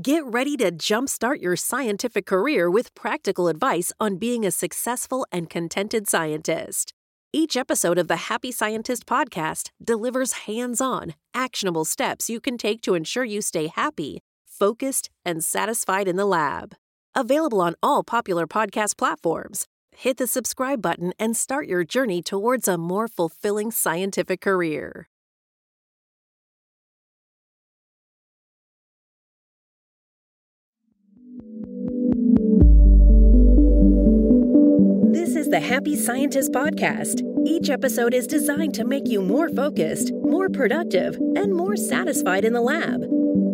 Get ready to jumpstart your scientific career with practical advice on being a successful and contented scientist. Each episode of the Happy Scientist podcast delivers hands on, actionable steps you can take to ensure you stay happy, focused, and satisfied in the lab. Available on all popular podcast platforms. Hit the subscribe button and start your journey towards a more fulfilling scientific career. The Happy Scientist Podcast. Each episode is designed to make you more focused, more productive, and more satisfied in the lab.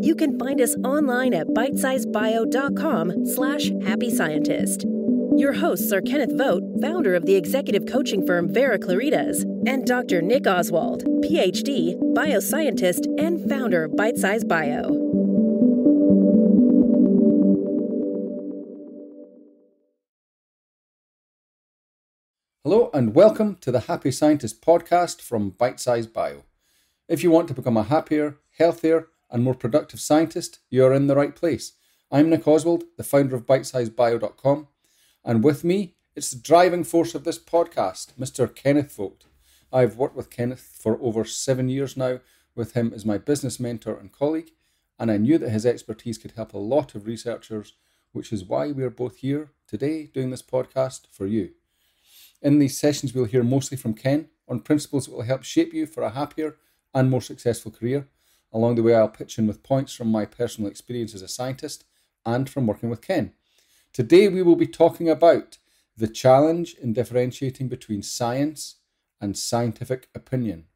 You can find us online at bitesizebio.com slash happy scientist. Your hosts are Kenneth Vogt, founder of the executive coaching firm Vera Claritas, and Dr. Nick Oswald, PhD, bioscientist, and founder of Bitesize Bio. Hello and welcome to the Happy Scientist podcast from Bitesize Bio. If you want to become a happier, healthier, and more productive scientist, you are in the right place. I'm Nick Oswald, the founder of bitesizebio.com, and with me, it's the driving force of this podcast, Mr. Kenneth Vogt. I've worked with Kenneth for over seven years now, with him as my business mentor and colleague, and I knew that his expertise could help a lot of researchers, which is why we are both here today doing this podcast for you. In these sessions, we'll hear mostly from Ken on principles that will help shape you for a happier and more successful career. Along the way, I'll pitch in with points from my personal experience as a scientist and from working with Ken. Today, we will be talking about the challenge in differentiating between science and scientific opinion,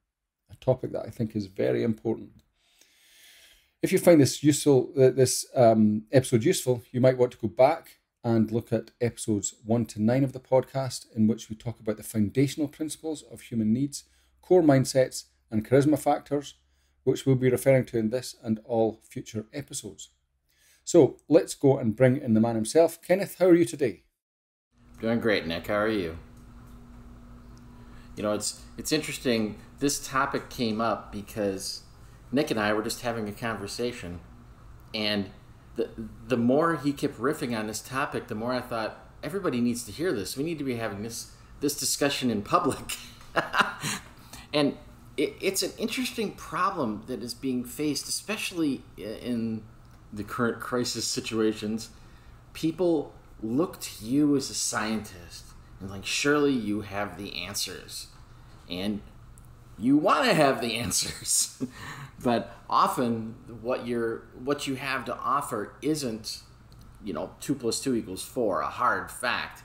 a topic that I think is very important. If you find this useful, uh, this um, episode useful, you might want to go back and look at episodes 1 to 9 of the podcast, in which we talk about the foundational principles of human needs, core mindsets, and charisma factors, which we'll be referring to in this and all future episodes. So let's go and bring in the man himself. Kenneth, how are you today? Doing great, Nick. How are you? You know, it's it's interesting. This topic came up because Nick and I were just having a conversation, and the the more he kept riffing on this topic, the more I thought everybody needs to hear this. We need to be having this this discussion in public. and it, it's an interesting problem that is being faced, especially in the current crisis situations. People look to you as a scientist and like surely you have the answers and you want to have the answers. But often what you're what you have to offer isn't you know two plus two equals four a hard fact.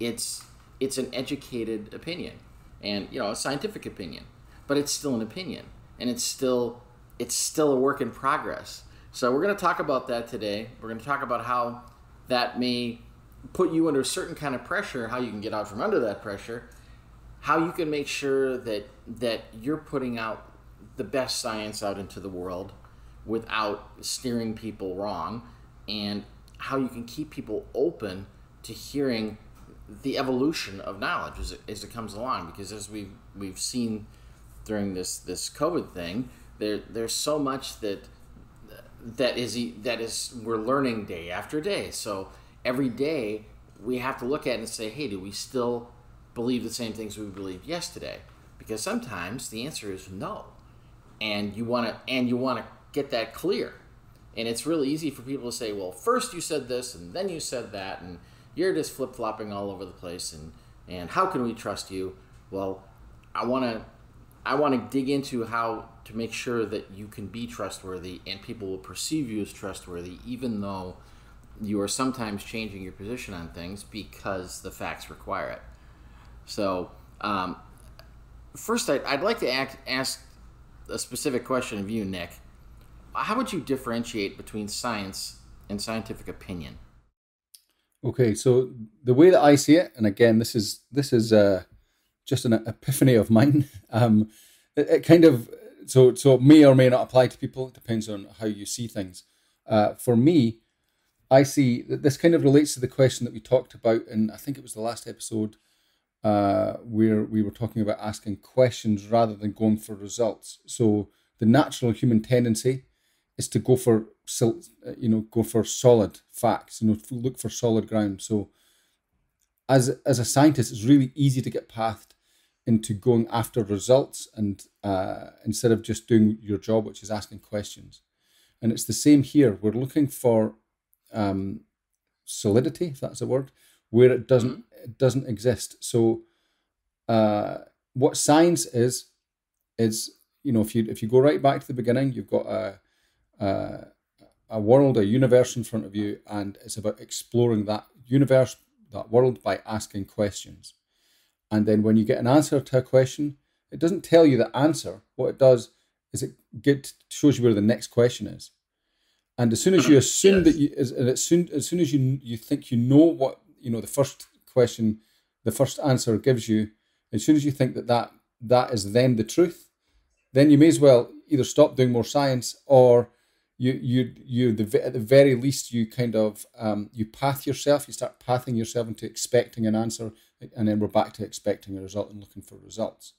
It's it's an educated opinion and you know a scientific opinion but it's still an opinion and it's still it's still a work in progress. So we're going to talk about that today. We're going to talk about how that may put you under a certain kind of pressure how you can get out from under that pressure how you can make sure that that you're putting out the best science out into the world without steering people wrong and how you can keep people open to hearing the evolution of knowledge as it, as it comes along. Because as we've we've seen during this this covid thing there there's so much that that is that is we're learning day after day. So every day we have to look at and say hey do we still believe the same things we believed yesterday because sometimes the answer is no. And you want to and you want to get that clear. And it's really easy for people to say well first you said this and then you said that and you're just flip-flopping all over the place and and how can we trust you? Well i want to i want to dig into how to make sure that you can be trustworthy and people will perceive you as trustworthy even though you are sometimes changing your position on things because the facts require it so um, first I'd, I'd like to ask, ask a specific question of you, Nick. How would you differentiate between science and scientific opinion? Okay, so the way that I see it, and again, this is this is uh, just an epiphany of mine. Um, it, it, kind of so so may or may not apply to people. It depends on how you see things. Uh, for me, I see that this kind of relates to the question that we talked about and I think it was the last episode uh, where we were talking about asking questions rather than going for results. So the natural human tendency is to go for you know go for solid facts. You know, look for solid ground. So as as a scientist, it's really easy to get pathed into going after results and uh, instead of just doing your job, which is asking questions. And it's the same here. We're looking for um, solidity, if that's a word, where it doesn't mm-hmm. It doesn't exist. So, uh, what science is is you know if you if you go right back to the beginning, you've got a a, a world, a universe in front of you, and it's about exploring that universe, that world by asking questions. And then when you get an answer to a question, it doesn't tell you the answer. What it does is it get, shows you where the next question is. And as soon as you assume yes. that you, as, as soon as soon as you you think you know what you know, the first question, the first answer gives you, as soon as you think that that that is then the truth, then you may as well either stop doing more science or you you you the at the very least you kind of um, you path yourself. You start pathing yourself into expecting an answer and then we're back to expecting a result and looking for results.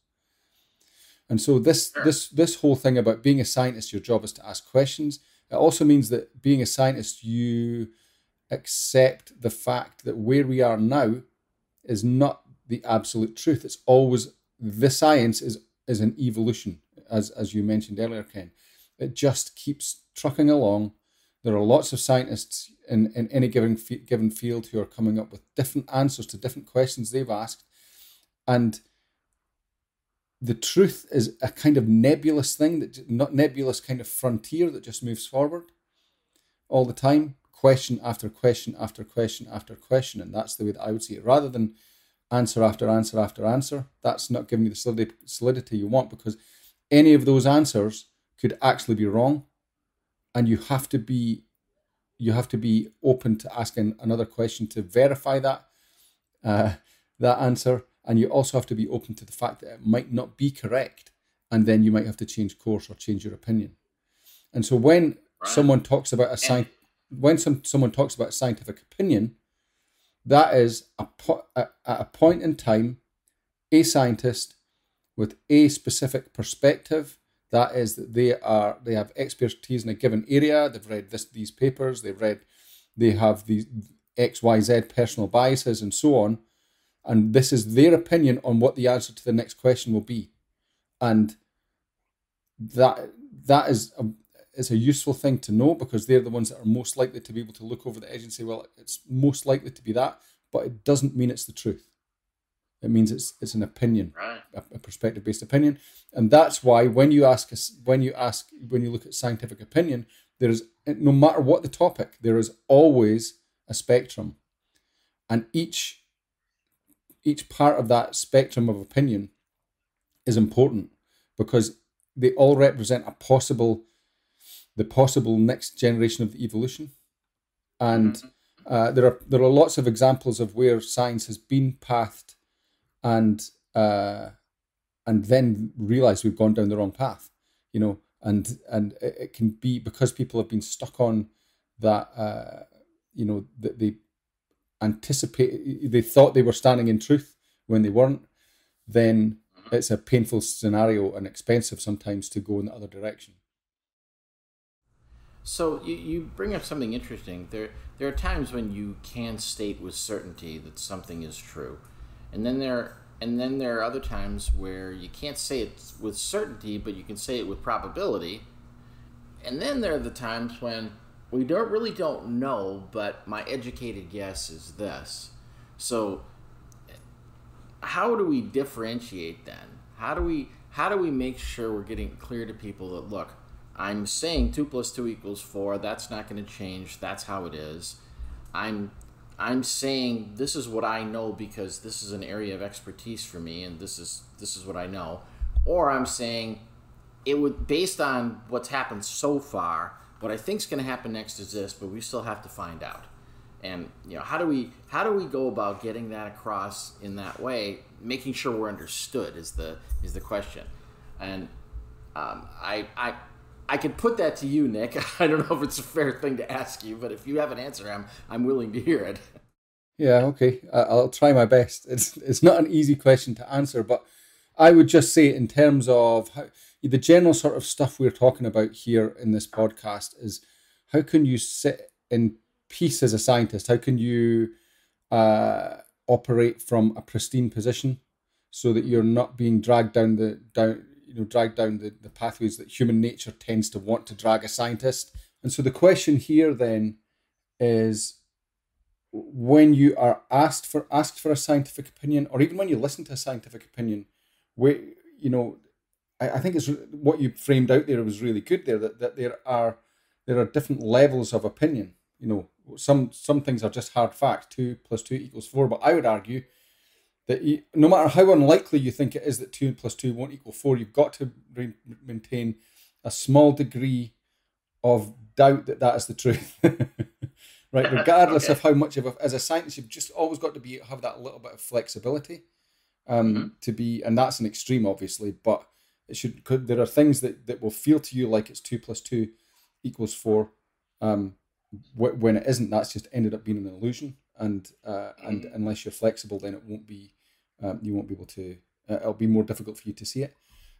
And so this this this whole thing about being a scientist, your job is to ask questions. It also means that being a scientist, you accept the fact that where we are now is not the absolute truth. It's always the science is is an evolution, as as you mentioned earlier, Ken. It just keeps trucking along there are lots of scientists in, in any given given field who are coming up with different answers to different questions they've asked, and the truth is a kind of nebulous thing that not nebulous kind of frontier that just moves forward all the time, question after question after question after question, and that's the way that I would see it. Rather than answer after answer after answer, that's not giving you the solidity you want because any of those answers could actually be wrong and you have to be you have to be open to asking another question to verify that uh, that answer, and you also have to be open to the fact that it might not be correct, and then you might have to change course or change your opinion. And so when right. someone talks about a sci- when some someone talks about scientific opinion, that is a po- at a point in time, a scientist with a specific perspective that is that they are they have expertise in a given area. They've read this these papers. They've read they have these X Y Z personal biases and so on, and this is their opinion on what the answer to the next question will be, and that that is a is a useful thing to know because they're the ones that are most likely to be able to look over the edge and say, well, it's most likely to be that, but it doesn't mean it's the truth. It means it's it's an opinion, right. a, a perspective based opinion, and that's why when you ask us, when you ask when you look at scientific opinion, there is no matter what the topic, there is always a spectrum, and each each part of that spectrum of opinion is important because they all represent a possible the possible next generation of evolution and mm-hmm. uh, there are there are lots of examples of where science has been pathed and uh, and then realize we've gone down the wrong path, you know, and and it, it can be because people have been stuck on that, uh, you know, that they anticipate they thought they were standing in truth when they weren't. Then mm-hmm. it's a painful scenario and expensive sometimes to go in the other direction. So you, you bring up something interesting. There there are times when you can state with certainty that something is true and then there and then there are other times where you can't say it with certainty, but you can say it with probability. And then there are the times when we don't really don't know, but my educated guess is this. So how do we differentiate then? How do we how do we make sure we're getting clear to people that look, I'm saying two plus two equals four. That's not going to change. That's how it is. I'm I'm saying this is what I know because this is an area of expertise for me and this is this is what I know. Or I'm saying it would based on what's happened so far, what I think is going to happen next is this, but we still have to find out. And you know, how do we how do we go about getting that across in that way, making sure we're understood is the is the question. And um, I I I could put that to you, Nick. I don't know if it's a fair thing to ask you, but if you have an answer, I'm I'm willing to hear it. Yeah, okay. I'll try my best. It's it's not an easy question to answer, but I would just say in terms of how the general sort of stuff we're talking about here in this podcast is how can you sit in peace as a scientist? How can you uh, operate from a pristine position so that you're not being dragged down the down you know drag down the, the pathways that human nature tends to want to drag a scientist. And so the question here then is when you are asked for asked for a scientific opinion, or even when you listen to a scientific opinion, where you know, I, I think it's what you framed out there was really good there. That, that there are there are different levels of opinion. You know, some some things are just hard facts. Two plus two equals four. But I would argue that you, no matter how unlikely you think it is that two plus two won't equal four, you've got to maintain a small degree of doubt that that is the truth. right, regardless okay. of how much of a, as a scientist, you've just always got to be have that little bit of flexibility um, mm-hmm. to be, and that's an extreme, obviously, but it should. Could, there are things that that will feel to you like it's two plus two equals four, um, when it isn't. That's just ended up being an illusion, and uh, and mm. unless you're flexible, then it won't be. Um, you won't be able to. Uh, it'll be more difficult for you to see it.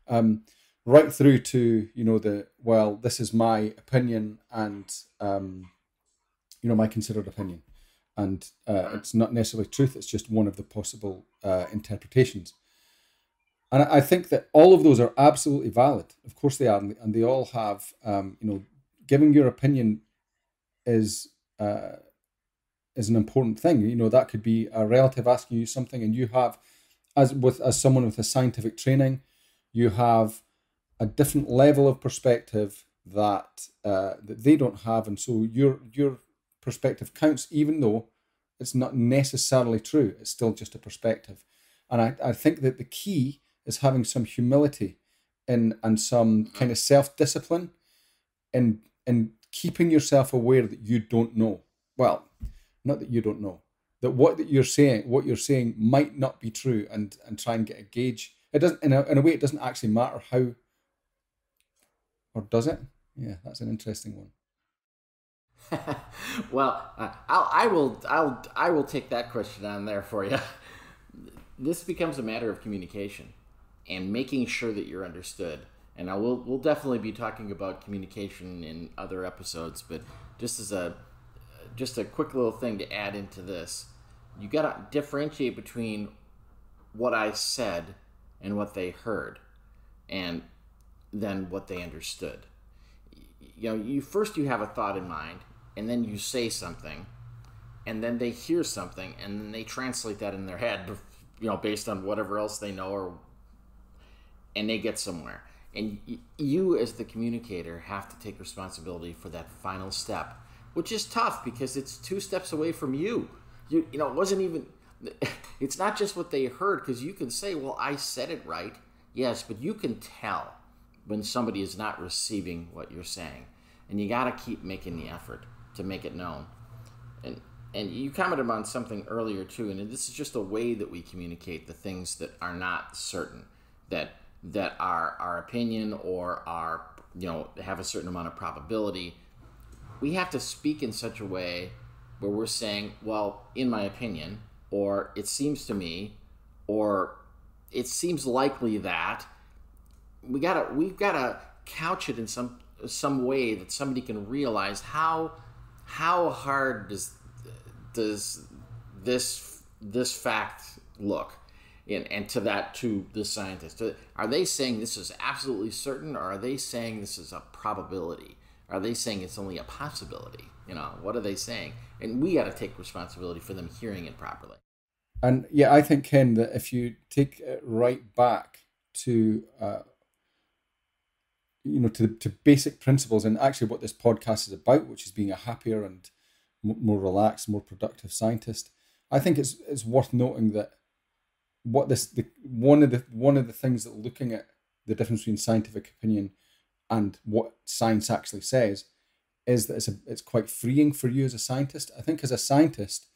Um, right through to you know the well, this is my opinion, and um, you know my considered opinion, and uh, it's not necessarily truth. It's just one of the possible uh, interpretations. And I think that all of those are absolutely valid. Of course, they are, and they all have, um, you know, giving your opinion is uh, is an important thing. You know, that could be a relative asking you something, and you have, as with as someone with a scientific training, you have a different level of perspective that uh, that they don't have, and so your your perspective counts, even though it's not necessarily true. It's still just a perspective, and I, I think that the key is having some humility in and some kind of self discipline in in keeping yourself aware that you don't know. Well, not that you don't know, that what that you're saying, what you're saying might not be true, and and try and get a gauge. It doesn't in a, in a way. It doesn't actually matter how, or does it? Yeah, that's an interesting one. well, uh, I'll, I will I'll I will take that question on there for you. this becomes a matter of communication and making sure that you're understood. And I will we'll definitely be talking about communication in other episodes, but just as a just a quick little thing to add into this, you got to differentiate between what I said and what they heard, and then what they understood. You know, you first you have a thought in mind, and then you say something, and then they hear something, and then they translate that in their head, you know, based on whatever else they know or and they get somewhere. And you, as the communicator, have to take responsibility for that final step, which is tough because it's two steps away from you. You, you know, it wasn't even. It's not just what they heard because you can say, "Well, I said it right." Yes, but you can tell when somebody is not receiving what you're saying, and you got to keep making the effort to make it known. And and you commented on something earlier too, and this is just a way that we communicate the things that are not certain that that are our opinion or are you know have a certain amount of probability we have to speak in such a way where we're saying well in my opinion or it seems to me or it seems likely that we gotta we've gotta couch it in some some way that somebody can realize how how hard does does this this fact look? And, and to that to the scientist. Are they saying this is absolutely certain or are they saying this is a probability are they saying it's only a possibility? You know what are they saying? And we got to take responsibility for them hearing it properly. And yeah i think ken that if you take it right back to uh, you know to to basic principles and actually what this podcast is about which is being a happier and more relaxed more productive scientist i think it's it's worth noting that what this the one of the one of the things that looking at the difference between scientific opinion and what science actually says is that it's a, it's quite freeing for you as a scientist. I think as a scientist,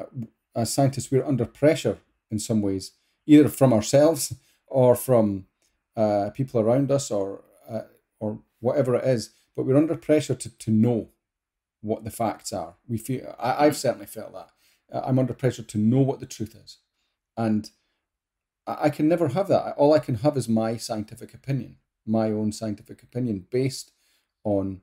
uh, as scientists, we're under pressure in some ways, either from ourselves or from uh, people around us or uh, or whatever it is. But we're under pressure to, to know what the facts are. We feel I, I've certainly felt that I'm under pressure to know what the truth is and I can never have that. All I can have is my scientific opinion, my own scientific opinion based on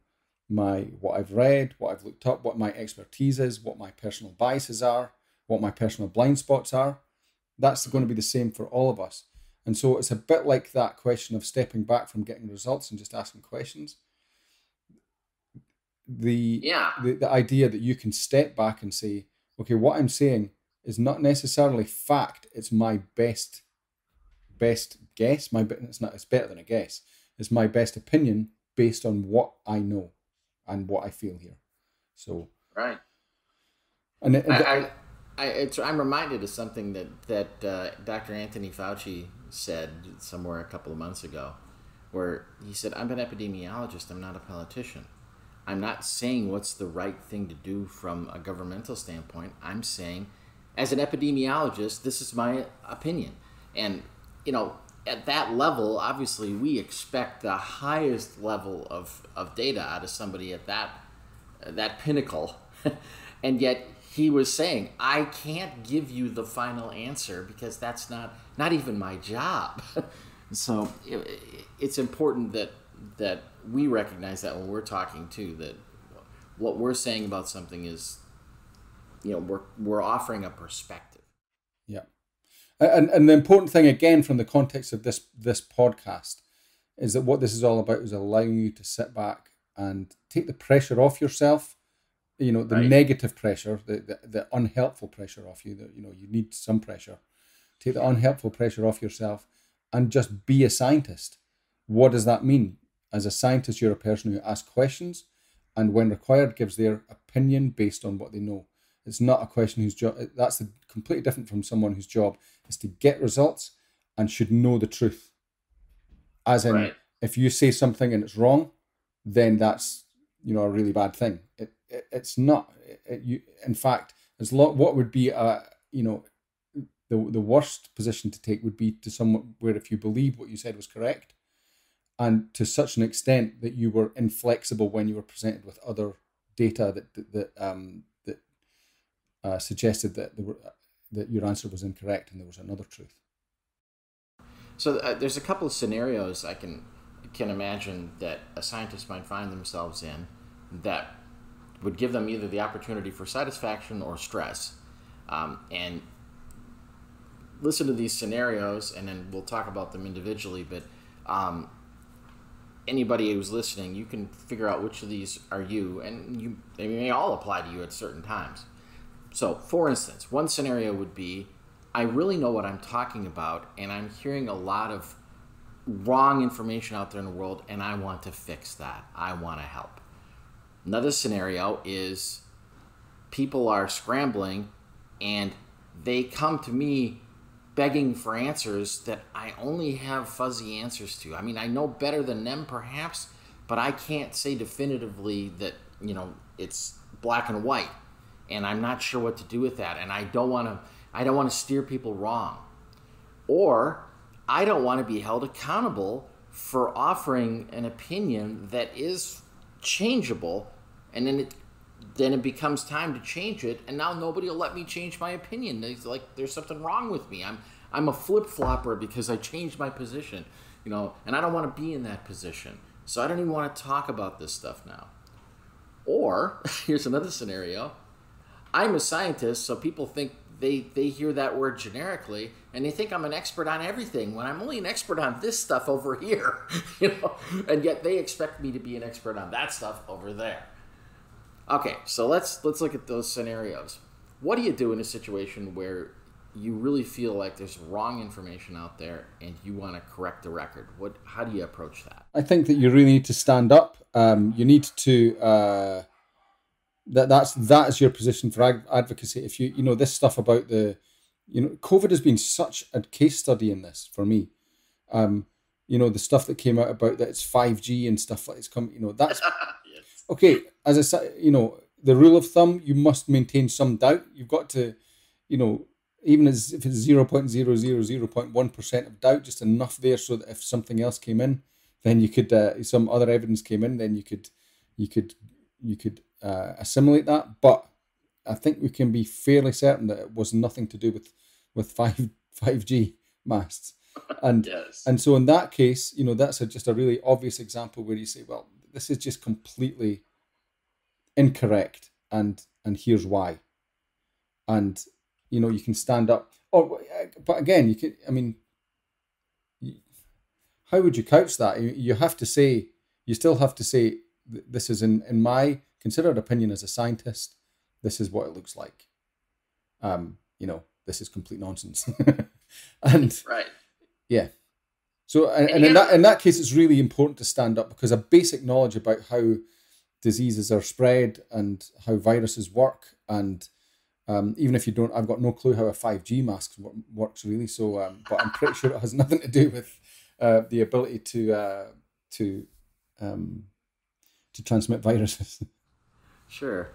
my what I've read, what I've looked up, what my expertise is, what my personal biases are, what my personal blind spots are. That's going to be the same for all of us. And so it's a bit like that question of stepping back from getting results and just asking questions. The, yeah. the, the idea that you can step back and say, okay, what I'm saying is not necessarily fact, it's my best best guess. My it's not it's better than a guess. It's my best opinion based on what I know and what I feel here. So right. And it, I, I, I am reminded of something that that uh, Dr. Anthony Fauci said somewhere a couple of months ago, where he said, "I'm an epidemiologist. I'm not a politician. I'm not saying what's the right thing to do from a governmental standpoint. I'm saying, as an epidemiologist, this is my opinion." And you know, at that level, obviously, we expect the highest level of, of data out of somebody at that that pinnacle, and yet he was saying, "I can't give you the final answer because that's not not even my job." so it, it's important that that we recognize that when we're talking too that what we're saying about something is, you know, we're we're offering a perspective. Yeah. And and the important thing again from the context of this this podcast is that what this is all about is allowing you to sit back and take the pressure off yourself. You know, the right. negative pressure, the, the the unhelpful pressure off you. That you know you need some pressure. Take the unhelpful pressure off yourself and just be a scientist. What does that mean? As a scientist, you're a person who asks questions and, when required, gives their opinion based on what they know. It's not a question whose job. That's completely different from someone whose job is to get results and should know the truth. As in, right. if you say something and it's wrong, then that's you know a really bad thing. It, it it's not. It, you, in fact, as long what would be a you know the the worst position to take would be to someone where if you believe what you said was correct, and to such an extent that you were inflexible when you were presented with other data that that, that um, uh, suggested that there were, that your answer was incorrect and there was another truth. So uh, there's a couple of scenarios I can can imagine that a scientist might find themselves in that would give them either the opportunity for satisfaction or stress. Um, and listen to these scenarios, and then we'll talk about them individually. But um, anybody who's listening, you can figure out which of these are you, and you they may all apply to you at certain times. So, for instance, one scenario would be I really know what I'm talking about, and I'm hearing a lot of wrong information out there in the world, and I want to fix that. I want to help. Another scenario is people are scrambling and they come to me begging for answers that I only have fuzzy answers to. I mean, I know better than them perhaps, but I can't say definitively that, you know, it's black and white and I'm not sure what to do with that, and I don't want to I don't want to steer people wrong, or I don't want to be held accountable for offering an opinion that is changeable, and then it then it becomes time to change it, and now nobody will let me change my opinion. It's like there's something wrong with me. I'm I'm a flip flopper because I changed my position, you know, and I don't want to be in that position. So I don't even want to talk about this stuff now. Or here's another scenario I'm a scientist, so people think they they hear that word generically and they think I'm an expert on everything when I'm only an expert on this stuff over here, you know, and yet they expect me to be an expert on that stuff over there. Okay, so let's let's look at those scenarios. What do you do in a situation where you really feel like there's wrong information out there and you want to correct the record? What how do you approach that? I think that you really need to stand up. Um, you need to uh, that that's that is your position for ag- advocacy. If you you know this stuff about the, you know, COVID has been such a case study in this for me. Um, you know the stuff that came out about that it's five G and stuff like it's come. You know that's yes. okay. As I said, you know the rule of thumb: you must maintain some doubt. You've got to, you know, even as if it's zero point zero zero zero point one percent of doubt, just enough there so that if something else came in, then you could uh, some other evidence came in, then you could you could you could uh, assimilate that. But I think we can be fairly certain that it was nothing to do with with five five G masts. And yes. and so in that case, you know, that's a, just a really obvious example where you say, well, this is just completely incorrect, and and here's why. And you know, you can stand up. Or, but again, you can. I mean, how would you couch that? You have to say, you still have to say, this is in in my considered opinion as a scientist. This is what it looks like. Um, you know, this is complete nonsense. and right, yeah. So, and, and in that in that case, it's really important to stand up because a basic knowledge about how diseases are spread and how viruses work, and um, even if you don't, I've got no clue how a five G mask works really. So, um, but I'm pretty sure it has nothing to do with uh, the ability to uh, to um, to transmit viruses. sure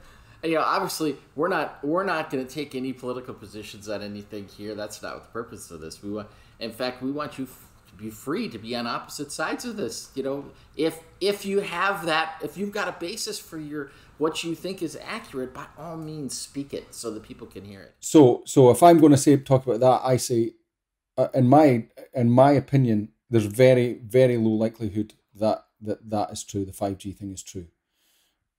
you know, obviously, we're not we're not going to take any political positions on anything here. That's not the purpose of this. We want, in fact, we want you f- to be free to be on opposite sides of this. You know, if if you have that, if you've got a basis for your what you think is accurate, by all means, speak it so that people can hear it. So, so if I'm going to say talk about that, I say, uh, in my in my opinion, there's very very low likelihood that that that is true. The five G thing is true,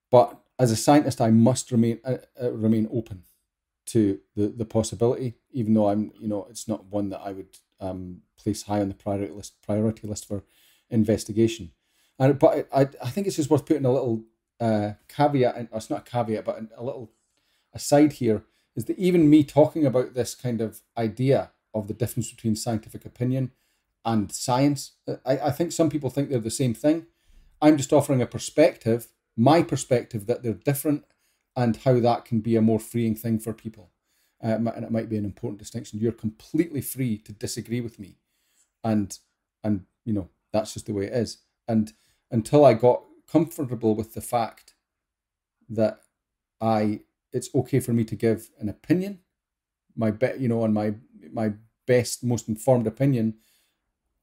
but as a scientist, I must remain uh, uh, remain open to the the possibility, even though I'm you know it's not one that I would um, place high on the priority list priority list for investigation. And but I I think it's just worth putting a little uh, caveat, and it's not a caveat, but a little aside here is that even me talking about this kind of idea of the difference between scientific opinion and science, I, I think some people think they're the same thing. I'm just offering a perspective my perspective that they're different and how that can be a more freeing thing for people. Uh, and it might be an important distinction. You're completely free to disagree with me, and and you know that's just the way it is. And until I got comfortable with the fact that I it's okay for me to give an opinion, my bet you know on my my best most informed opinion,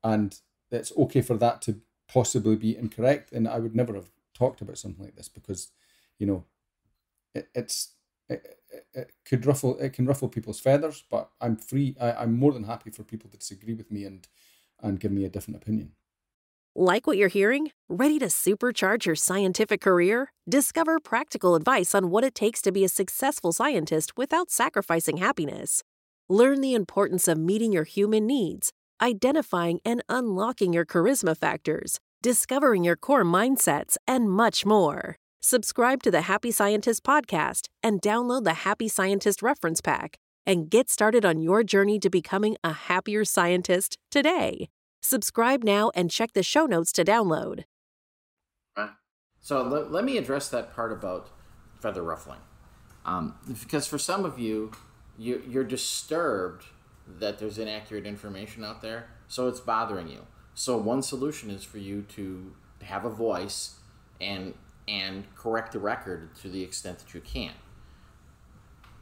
and it's okay for that to possibly be incorrect, and I would never have talked about something like this because, you know, it, it's it, it, could ruffle it can ruffle people's feathers, but I'm free. I, I'm more than happy for people to disagree with me and and give me a different opinion. Like what you're hearing? Ready to supercharge your scientific career? Discover practical advice on what it takes to be a successful scientist without sacrificing happiness. Learn the importance of meeting your human needs, identifying and unlocking your charisma factors, discovering your core mindsets, and much more. Subscribe to the Happy Scientist podcast and download the Happy Scientist reference pack and get started on your journey to becoming a happier scientist today. Subscribe now and check the show notes to download. So let, let me address that part about feather ruffling. Um, because for some of you, you, you're disturbed that there's inaccurate information out there, so it's bothering you. So one solution is for you to have a voice and and correct the record to the extent that you can.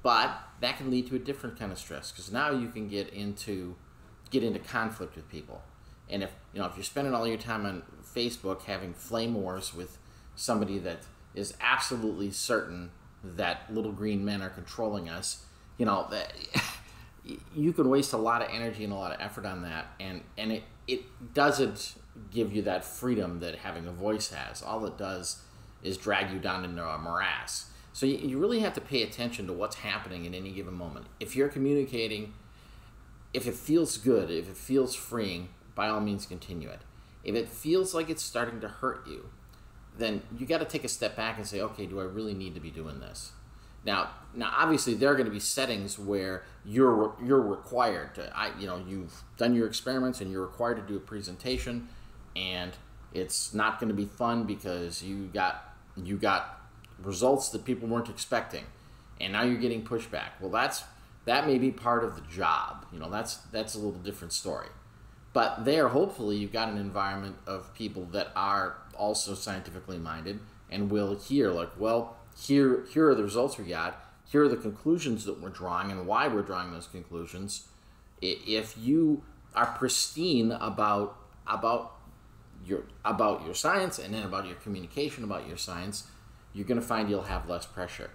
But that can lead to a different kind of stress because now you can get into get into conflict with people. And if you know if you're spending all your time on Facebook having flame wars with somebody that is absolutely certain that little green men are controlling us, you know that you can waste a lot of energy and a lot of effort on that, and and it it doesn't give you that freedom that having a voice has. All it does is drag you down into a morass. So you, you really have to pay attention to what's happening in any given moment. If you're communicating, if it feels good, if it feels freeing, by all means continue it. If it feels like it's starting to hurt you, then you got to take a step back and say, okay, do I really need to be doing this? Now, now obviously there are going to be settings where you're you're required to I you know you've done your experiments and you're required to do a presentation and it's not going to be fun because you got you got results that people weren't expecting and now you're getting pushback. Well, that's that may be part of the job. You know, that's that's a little different story. But there hopefully you've got an environment of people that are also scientifically minded and will hear like, well, here here are the results we got. Here are the conclusions that we're drawing and why we're drawing those conclusions. If you are pristine about about your about your science and then about your communication about your science you're going to find you'll have less pressure.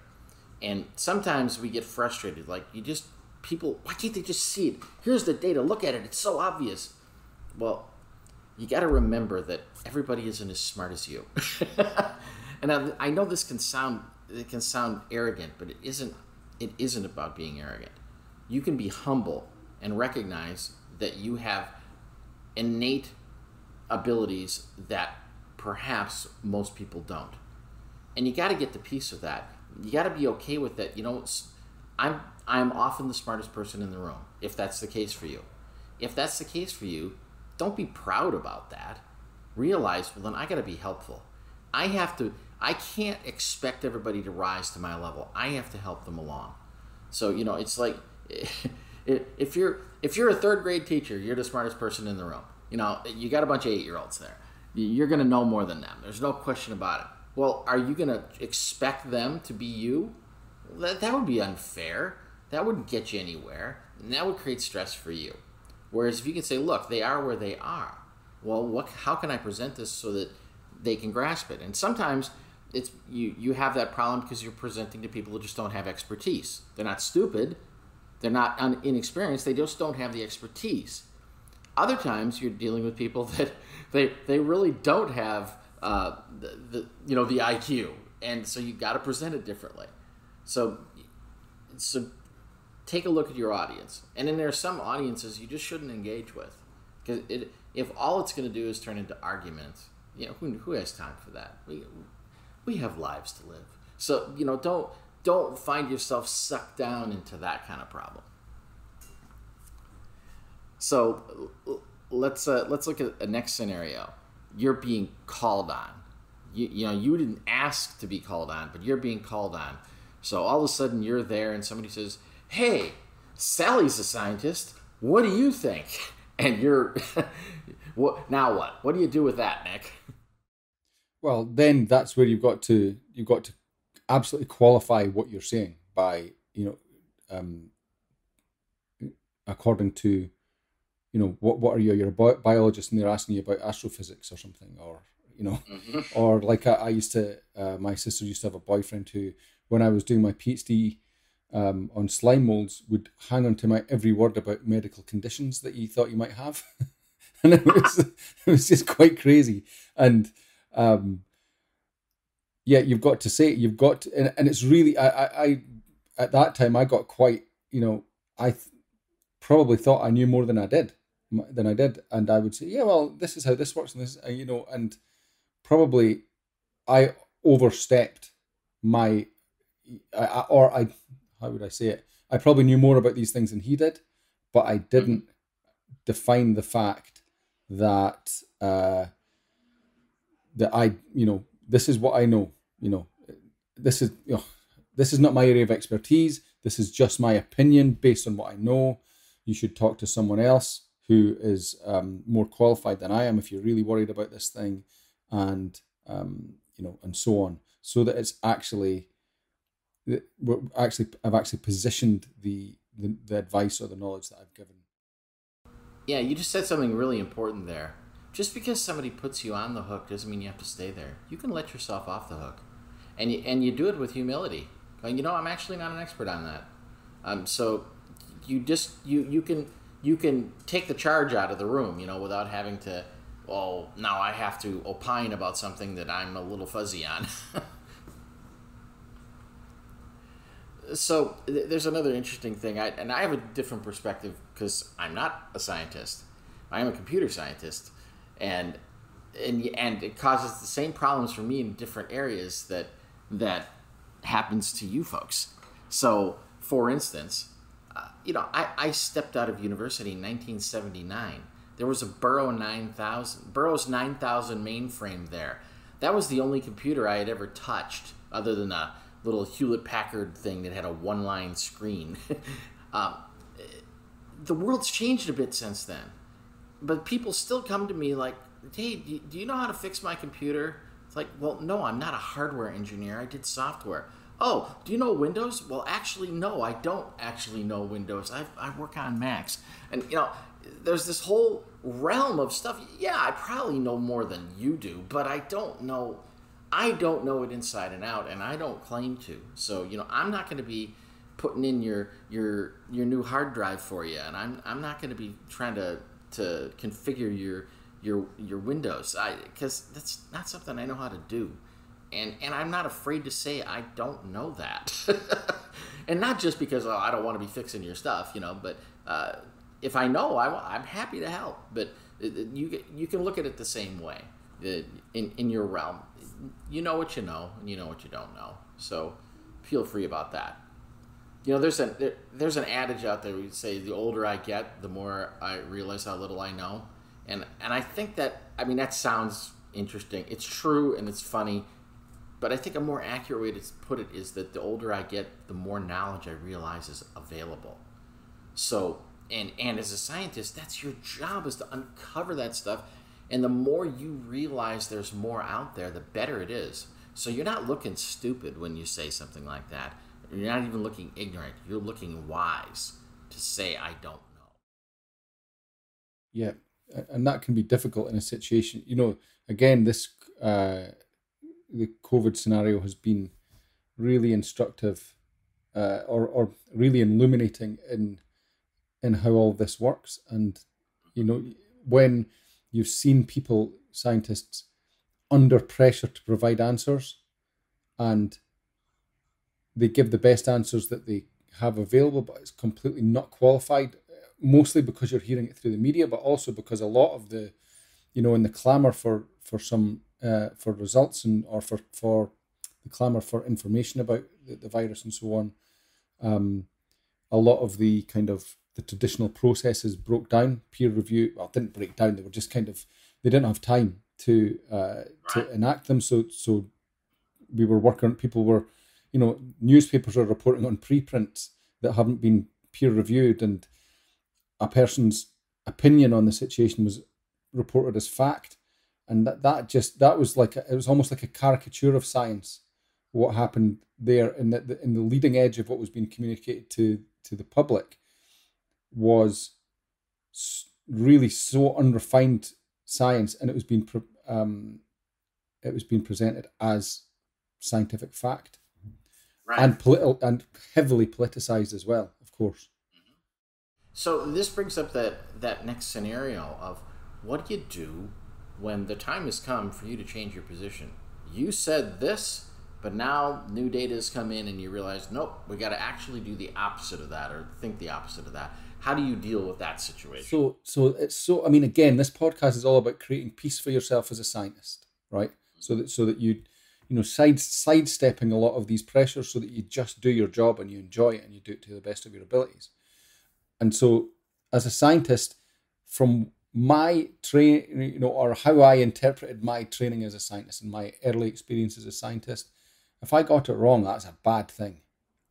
And sometimes we get frustrated like you just people why can't they just see it? Here's the data look at it it's so obvious. Well, you got to remember that everybody isn't as smart as you. and I, I know this can sound it can sound arrogant, but it isn't. It isn't about being arrogant. You can be humble and recognize that you have innate abilities that perhaps most people don't. And you got to get the piece of that. You got to be okay with that. You know, I'm I'm often the smartest person in the room. If that's the case for you, if that's the case for you, don't be proud about that. Realize, well, then I got to be helpful. I have to. I can't expect everybody to rise to my level. I have to help them along. So you know, it's like if you're if you're a third grade teacher, you're the smartest person in the room. You know, you got a bunch of eight year olds there. You're going to know more than them. There's no question about it. Well, are you going to expect them to be you? That, that would be unfair. That wouldn't get you anywhere. And that would create stress for you. Whereas if you can say, look, they are where they are. Well, what, how can I present this so that they can grasp it? And sometimes it's you, you have that problem because you're presenting to people who just don't have expertise. They're not stupid. They're not un, inexperienced. They just don't have the expertise. Other times you're dealing with people that they they really don't have uh, the, the you know the IQ, and so you've got to present it differently. So so take a look at your audience, and then there are some audiences you just shouldn't engage with because it if all it's going to do is turn into arguments, you know who who has time for that? We we have lives to live, so you know don't don't find yourself sucked down into that kind of problem. So let's uh, let's look at a next scenario. You're being called on. You, you know you didn't ask to be called on, but you're being called on. So all of a sudden you're there, and somebody says, "Hey, Sally's a scientist. What do you think?" And you're, what now? What? What do you do with that, Nick? Well, then that's where you've got to you've got to absolutely qualify what you're saying by you know um, according to you know, what what are you? You're a biologist, and they're asking you about astrophysics or something, or you know, mm-hmm. or like I, I, used to. Uh, my sister used to have a boyfriend who, when I was doing my PhD um, on slime molds, would hang on to my every word about medical conditions that you thought you might have, and it was it was just quite crazy. And um, yeah, you've got to say it. You've got, to, and, and it's really I, I, I at that time I got quite you know I. Th- probably thought I knew more than I did than I did, and I would say, yeah, well, this is how this works, and this, you know, and probably I overstepped my, I, or I, how would I say it? I probably knew more about these things than he did, but I didn't mm-hmm. define the fact that uh, that I, you know, this is what I know, you know, this is, you know, this is not my area of expertise. This is just my opinion based on what I know. You should talk to someone else who is um, more qualified than I am if you're really worried about this thing, and um, you know, and so on, so that it's actually, we're actually, I've actually positioned the, the the advice or the knowledge that I've given. Yeah, you just said something really important there. Just because somebody puts you on the hook doesn't mean you have to stay there. You can let yourself off the hook, and you, and you do it with humility. You know, I'm actually not an expert on that. Um, so you just you you can you can take the charge out of the room, you know, without having to, well, now I have to opine about something that I'm a little fuzzy on. so th- there's another interesting thing, I, and I have a different perspective because I'm not a scientist. I am a computer scientist, and and and it causes the same problems for me in different areas that that happens to you folks. So, for instance, you know, I, I stepped out of university in 1979. There was a Burroughs 9000, Burroughs 9000 mainframe there. That was the only computer I had ever touched, other than a little Hewlett Packard thing that had a one line screen. um, the world's changed a bit since then. But people still come to me like, hey, do you know how to fix my computer? It's like, well, no, I'm not a hardware engineer. I did software oh, do you know Windows? Well, actually, no, I don't actually know Windows. I, I work on Macs. And, you know, there's this whole realm of stuff. Yeah, I probably know more than you do, but I don't know. I don't know it inside and out, and I don't claim to. So, you know, I'm not going to be putting in your your your new hard drive for you, and I'm I'm not going to be trying to to configure your your your Windows. I because that's not something I know how to do, and and I'm not afraid to say I don't know that, and not just because oh, I don't want to be fixing your stuff, you know, but uh, if I know, I, I'm happy to help. But you you can look at it the same way in in your realm. You know what you know, and you know what you don't know. So feel free about that. You know, there's an there, there's an adage out there. We say the older I get, the more I realize how little I know, and and I think that I mean that sounds interesting. It's true and it's funny, but I think a more accurate way to put it is that the older I get, the more knowledge I realize is available. So and and as a scientist, that's your job is to uncover that stuff, and the more you realize there's more out there, the better it is. So you're not looking stupid when you say something like that. You're not even looking ignorant. You're looking wise to say, I don't know. Yeah. And that can be difficult in a situation. You know, again, this, uh, the COVID scenario has been really instructive uh, or, or really illuminating in, in how all this works. And, you know, when you've seen people, scientists, under pressure to provide answers and they give the best answers that they have available, but it's completely not qualified, mostly because you're hearing it through the media, but also because a lot of the, you know, in the clamour for, for some, uh, for results and, or for, for the clamour for information about the, the virus and so on, um, a lot of the kind of the traditional processes broke down. Peer review, well, didn't break down. They were just kind of they didn't have time to uh, to enact them. So so we were working. People were, you know, newspapers are reporting on preprints that haven't been peer reviewed, and a person's opinion on the situation was reported as fact, and that that just that was like a, it was almost like a caricature of science. What happened there in the in the leading edge of what was being communicated to to the public was really so unrefined science, and it was being um, it was being presented as scientific fact, right. and political and heavily politicized as well, of course. Mm-hmm. So this brings up that that next scenario of what do you do when the time has come for you to change your position? You said this, but now new data has come in, and you realize, nope, we got to actually do the opposite of that, or think the opposite of that how do you deal with that situation? So, so it's so. I mean, again, this podcast is all about creating peace for yourself as a scientist, right? So that so that you, you know, side sidestepping a lot of these pressures, so that you just do your job and you enjoy it and you do it to the best of your abilities. And so, as a scientist, from my train, you know, or how I interpreted my training as a scientist and my early experience as a scientist, if I got it wrong, that's a bad thing,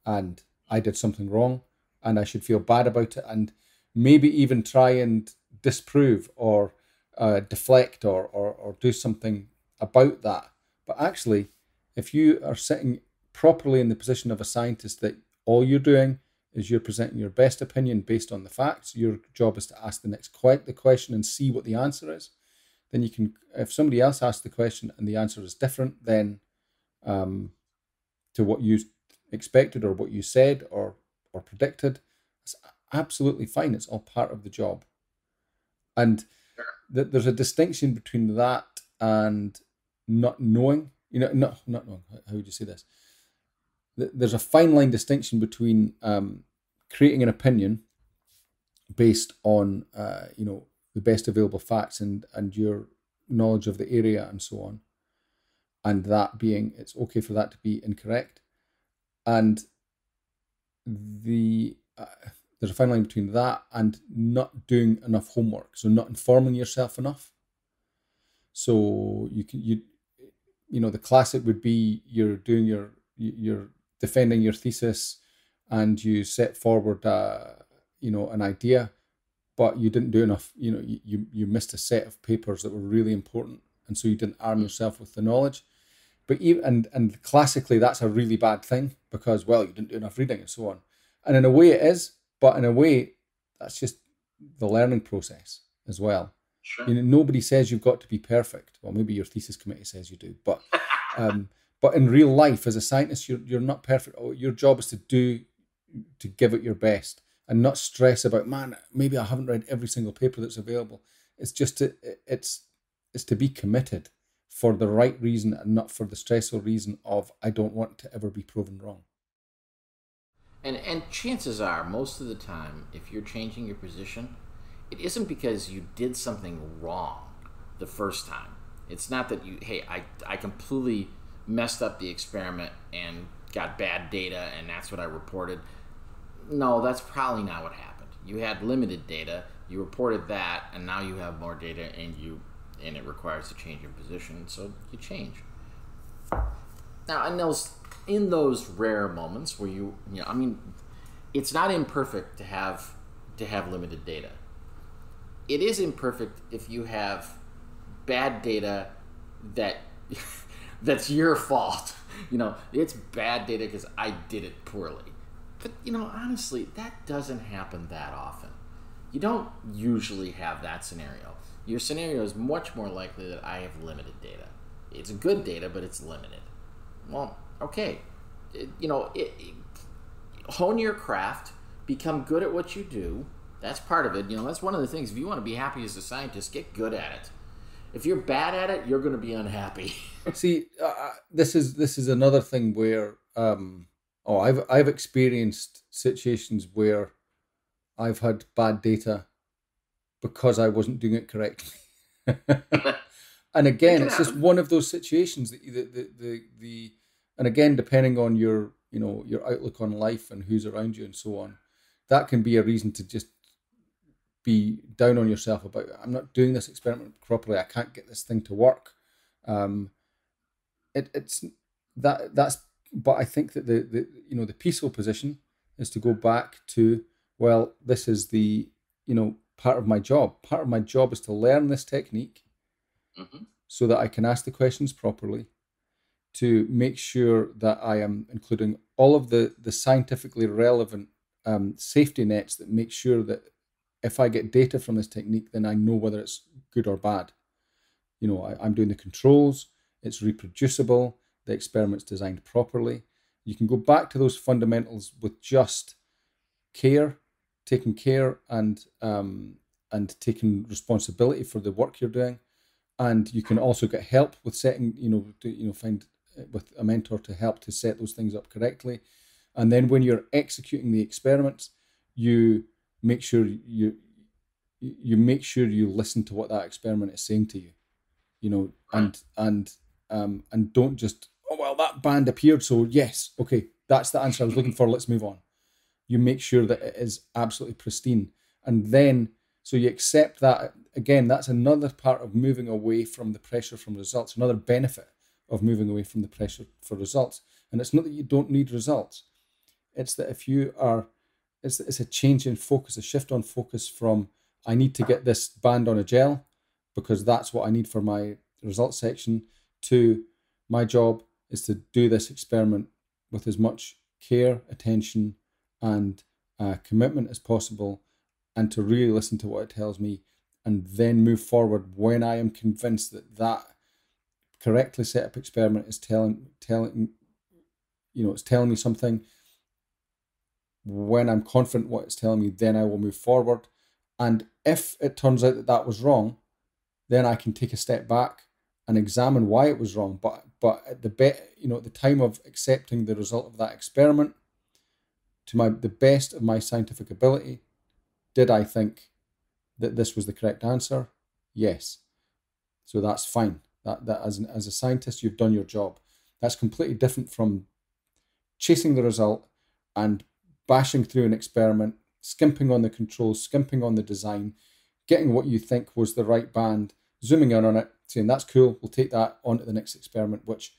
and I did something wrong and I should feel bad about it and maybe even try and disprove or uh, deflect or, or, or do something about that. But actually, if you are sitting properly in the position of a scientist that all you're doing is you're presenting your best opinion based on the facts, your job is to ask the next que- the question and see what the answer is. Then you can, if somebody else asks the question and the answer is different, then um, to what you expected or what you said or or predicted. It's absolutely fine. It's all part of the job. And th- there's a distinction between that and not knowing. You know, not not knowing. How would you say this? There's a fine line distinction between um, creating an opinion based on uh, you know the best available facts and and your knowledge of the area and so on, and that being it's okay for that to be incorrect, and the uh, there's a fine line between that and not doing enough homework, so not informing yourself enough. So you can you you know the classic would be you're doing your you're defending your thesis and you set forward uh, you know an idea but you didn't do enough you know you you missed a set of papers that were really important and so you didn't arm yourself with the knowledge but even and and classically, that's a really bad thing because well, you didn't do enough reading and so on. And in a way, it is, but in a way, that's just the learning process as well. Sure. You know, nobody says you've got to be perfect. Well, maybe your thesis committee says you do, but um, but in real life, as a scientist, you're you're not perfect. Oh, your job is to do to give it your best, and not stress about man maybe i haven't read every single paper that's available it's just to, it's it's to be committed for the right reason and not for the stressful reason of i don't want to ever be proven wrong and and chances are most of the time if you're changing your position it isn't because you did something wrong the first time it's not that you hey i i completely messed up the experiment and got bad data and that's what i reported no, that's probably not what happened. You had limited data, you reported that, and now you have more data, and you and it requires a change in position, so you change. Now, in those in those rare moments where you you know, I mean, it's not imperfect to have to have limited data. It is imperfect if you have bad data that that's your fault. You know, it's bad data because I did it poorly but, you know, honestly, that doesn't happen that often. You don't usually have that scenario. Your scenario is much more likely that I have limited data. It's good data, but it's limited. Well, okay. It, you know, it, it, hone your craft, become good at what you do. That's part of it. You know, that's one of the things. If you want to be happy as a scientist, get good at it. If you're bad at it, you're going to be unhappy. See, uh, uh, this is this is another thing where um, oh, I've I've experienced situations where I've had bad data because I wasn't doing it correctly. and again, it's just one of those situations that the, the the the and again, depending on your you know your outlook on life and who's around you and so on, that can be a reason to just be down on yourself about I'm not doing this experiment properly. I can't get this thing to work. Um, it, it's that that's but I think that the, the you know the peaceful position is to go back to well, this is the you know part of my job. Part of my job is to learn this technique mm-hmm. so that I can ask the questions properly, to make sure that I am including all of the the scientifically relevant um, safety nets that make sure that if I get data from this technique, then I know whether it's good or bad. You know, I, I'm doing the controls. It's reproducible the experiment's designed properly. You can go back to those fundamentals with just care, taking care and um, and taking responsibility for the work you're doing, and you can also get help with setting. You know, to, you know, find uh, with a mentor to help to set those things up correctly, and then when you're executing the experiments, you make sure you you make sure you listen to what that experiment is saying to you, you know, and and um, and don't just oh well that band appeared so yes okay that's the answer i was looking for let's move on. You make sure that it is absolutely pristine and then so you accept that again that's another part of moving away from the pressure from results another benefit of moving away from the pressure for results and it's not that you don't need results it's that if you are it's, it's a change in focus a shift on focus from i need to get this band on a gel because that's what i need for my results section to my job is to do this experiment with as much care, attention, and uh, commitment as possible, and to really listen to what it tells me, and then move forward when I am convinced that that correctly set up experiment is telling telling you know it's telling me something. When I'm confident what it's telling me, then I will move forward. And if it turns out that that was wrong, then I can take a step back and examine why it was wrong. But but at the be, you know, at the time of accepting the result of that experiment, to my the best of my scientific ability, did I think that this was the correct answer? Yes. So that's fine. That that as an, as a scientist, you've done your job. That's completely different from chasing the result and bashing through an experiment, skimping on the controls, skimping on the design, getting what you think was the right band, zooming in on it, saying that's cool, we'll take that on to the next experiment, which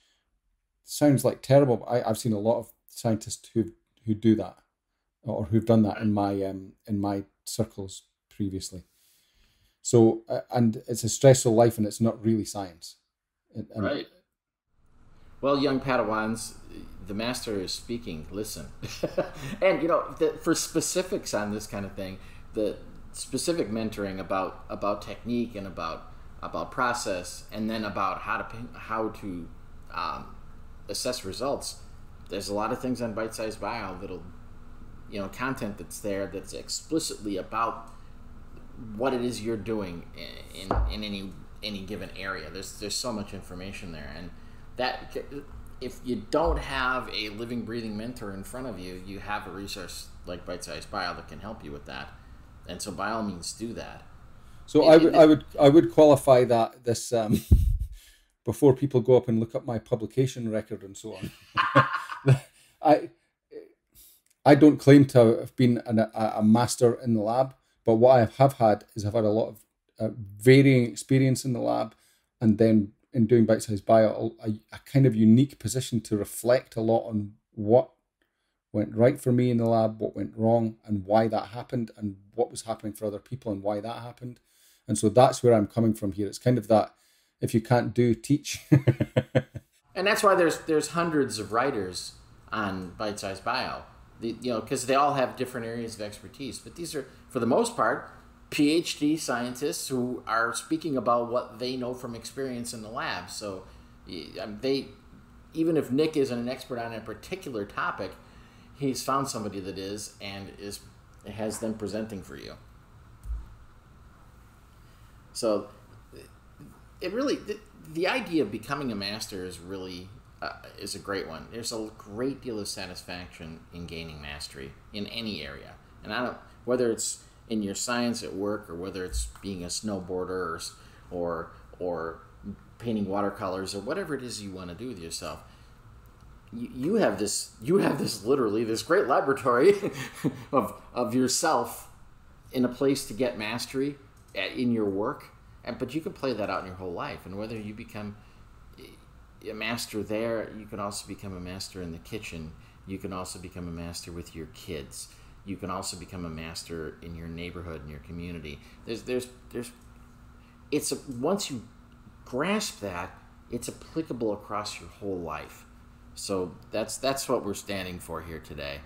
sounds like terrible. But I, I've seen a lot of scientists who who do that or who've done that in my um, in my circles previously. So uh, and it's a stressful life, and it's not really science. And, right. Well, young Padawans, the master is speaking. Listen, and you know, the, for specifics on this kind of thing, the specific mentoring about about technique and about about process, and then about how to how to um, assess results. There's a lot of things on Bite Size Bio that'll you know content that's there that's explicitly about what it is you're doing in, in, in any any given area. There's there's so much information there, and that if you don't have a living, breathing mentor in front of you, you have a resource like Bite Size Bio that can help you with that. And so, by all means, do that. So I would, I would, I would qualify that this um, before people go up and look up my publication record and so on. I, I don't claim to have been an, a, a, master in the lab, but what I have had is I've had a lot of uh, varying experience in the lab, and then in doing bite size bio, a, a kind of unique position to reflect a lot on what went right for me in the lab, what went wrong, and why that happened, and what was happening for other people, and why that happened. And so that's where I'm coming from here. It's kind of that if you can't do, teach. and that's why there's there's hundreds of writers on Bite Size Bio. The, you know, because they all have different areas of expertise. But these are, for the most part, PhD scientists who are speaking about what they know from experience in the lab. So um, they, even if Nick isn't an expert on a particular topic, he's found somebody that is and is has them presenting for you. So it really the, the idea of becoming a master is really uh, is a great one. There's a great deal of satisfaction in gaining mastery in any area, and I don't whether it's in your science at work or whether it's being a snowboarder or or, or painting watercolors or whatever it is you want to do with yourself. You, you have this you have this literally this great laboratory of of yourself in a place to get mastery at, in your work and but you can play that out in your whole life and whether you become eh, a master there you can also become a master in the kitchen you can also become a master with your kids you can also become a master in your neighborhood in your community there's there's there's it's a, once you grasp that it's applicable across your whole life so that's that's what we're standing for here today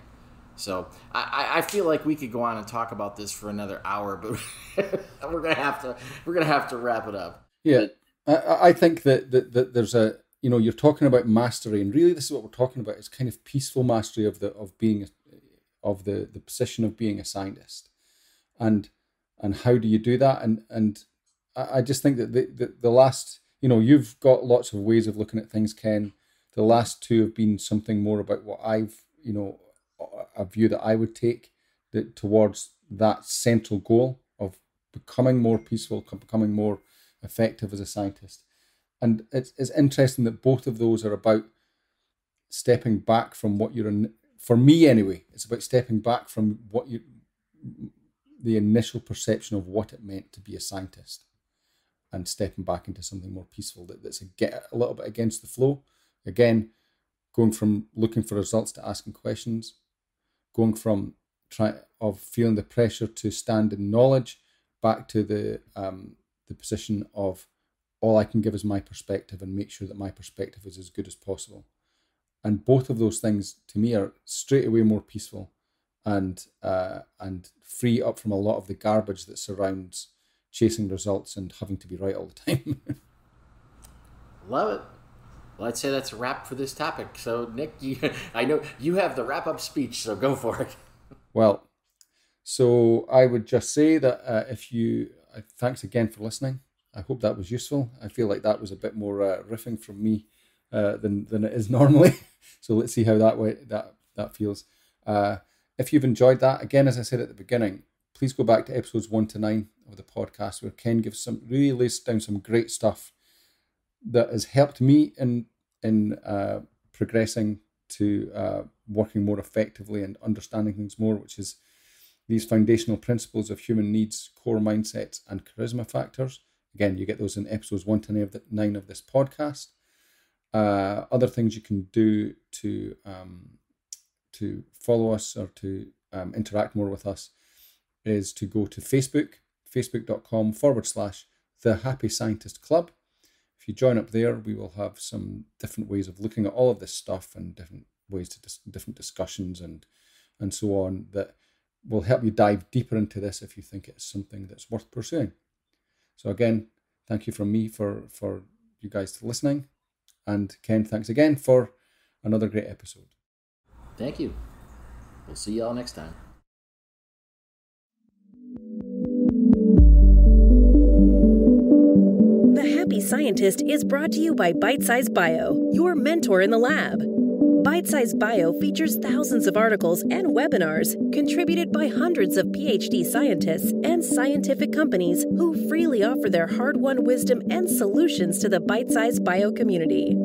so I, I feel like we could go on and talk about this for another hour, but we're gonna have to we're gonna have to wrap it up. Yeah, I, I think that, that that there's a you know you're talking about mastery, and really this is what we're talking about. It's kind of peaceful mastery of the of being of the the position of being a scientist, and and how do you do that? And and I, just think that the, the the last you know you've got lots of ways of looking at things, Ken. The last two have been something more about what I've you know a view that I would take that towards that central goal of becoming more peaceful, becoming more effective as a scientist. And it's, it's interesting that both of those are about stepping back from what you're in, for me anyway, it's about stepping back from what you, the initial perception of what it meant to be a scientist and stepping back into something more peaceful that, that's a, get a little bit against the flow. Again, going from looking for results to asking questions, going from try of feeling the pressure to stand in knowledge back to the um, the position of all I can give is my perspective and make sure that my perspective is as good as possible. And both of those things to me are straight away more peaceful and uh, and free up from a lot of the garbage that surrounds chasing results and having to be right all the time. Love it. Well, I'd say that's a wrap for this topic. So, Nick, you, I know you have the wrap up speech, so go for it. Well, so I would just say that uh, if you, uh, thanks again for listening. I hope that was useful. I feel like that was a bit more uh, riffing from me uh, than than it is normally. so let's see how that way that that feels. Uh, if you've enjoyed that, again, as I said at the beginning, please go back to episodes one to nine of the podcast where Ken gives some really lays down some great stuff that has helped me in in uh, progressing to uh, working more effectively and understanding things more, which is these foundational principles of human needs, core mindsets, and charisma factors. Again, you get those in episodes one to nine of this podcast. Uh, other things you can do to um, to follow us or to um, interact more with us is to go to Facebook, facebook.com forward slash the Happy Scientist Club. If you join up there, we will have some different ways of looking at all of this stuff and different ways to dis- different discussions and and so on that will help you dive deeper into this if you think it's something that's worth pursuing. So again, thank you from me for for you guys listening, and Ken, thanks again for another great episode. Thank you. We'll see y'all next time. The Happy Scientist is brought to you by Bite Size Bio, your mentor in the lab. Bite Size Bio features thousands of articles and webinars contributed by hundreds of PhD scientists and scientific companies who freely offer their hard won wisdom and solutions to the Bite Size Bio community.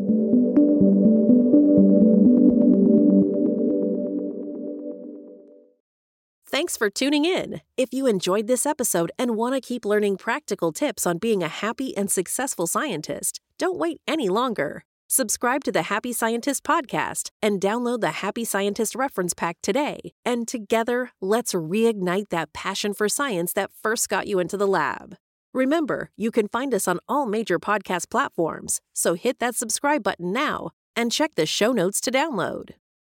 Thanks for tuning in. If you enjoyed this episode and want to keep learning practical tips on being a happy and successful scientist, don't wait any longer. Subscribe to the Happy Scientist podcast and download the Happy Scientist reference pack today. And together, let's reignite that passion for science that first got you into the lab. Remember, you can find us on all major podcast platforms, so hit that subscribe button now and check the show notes to download.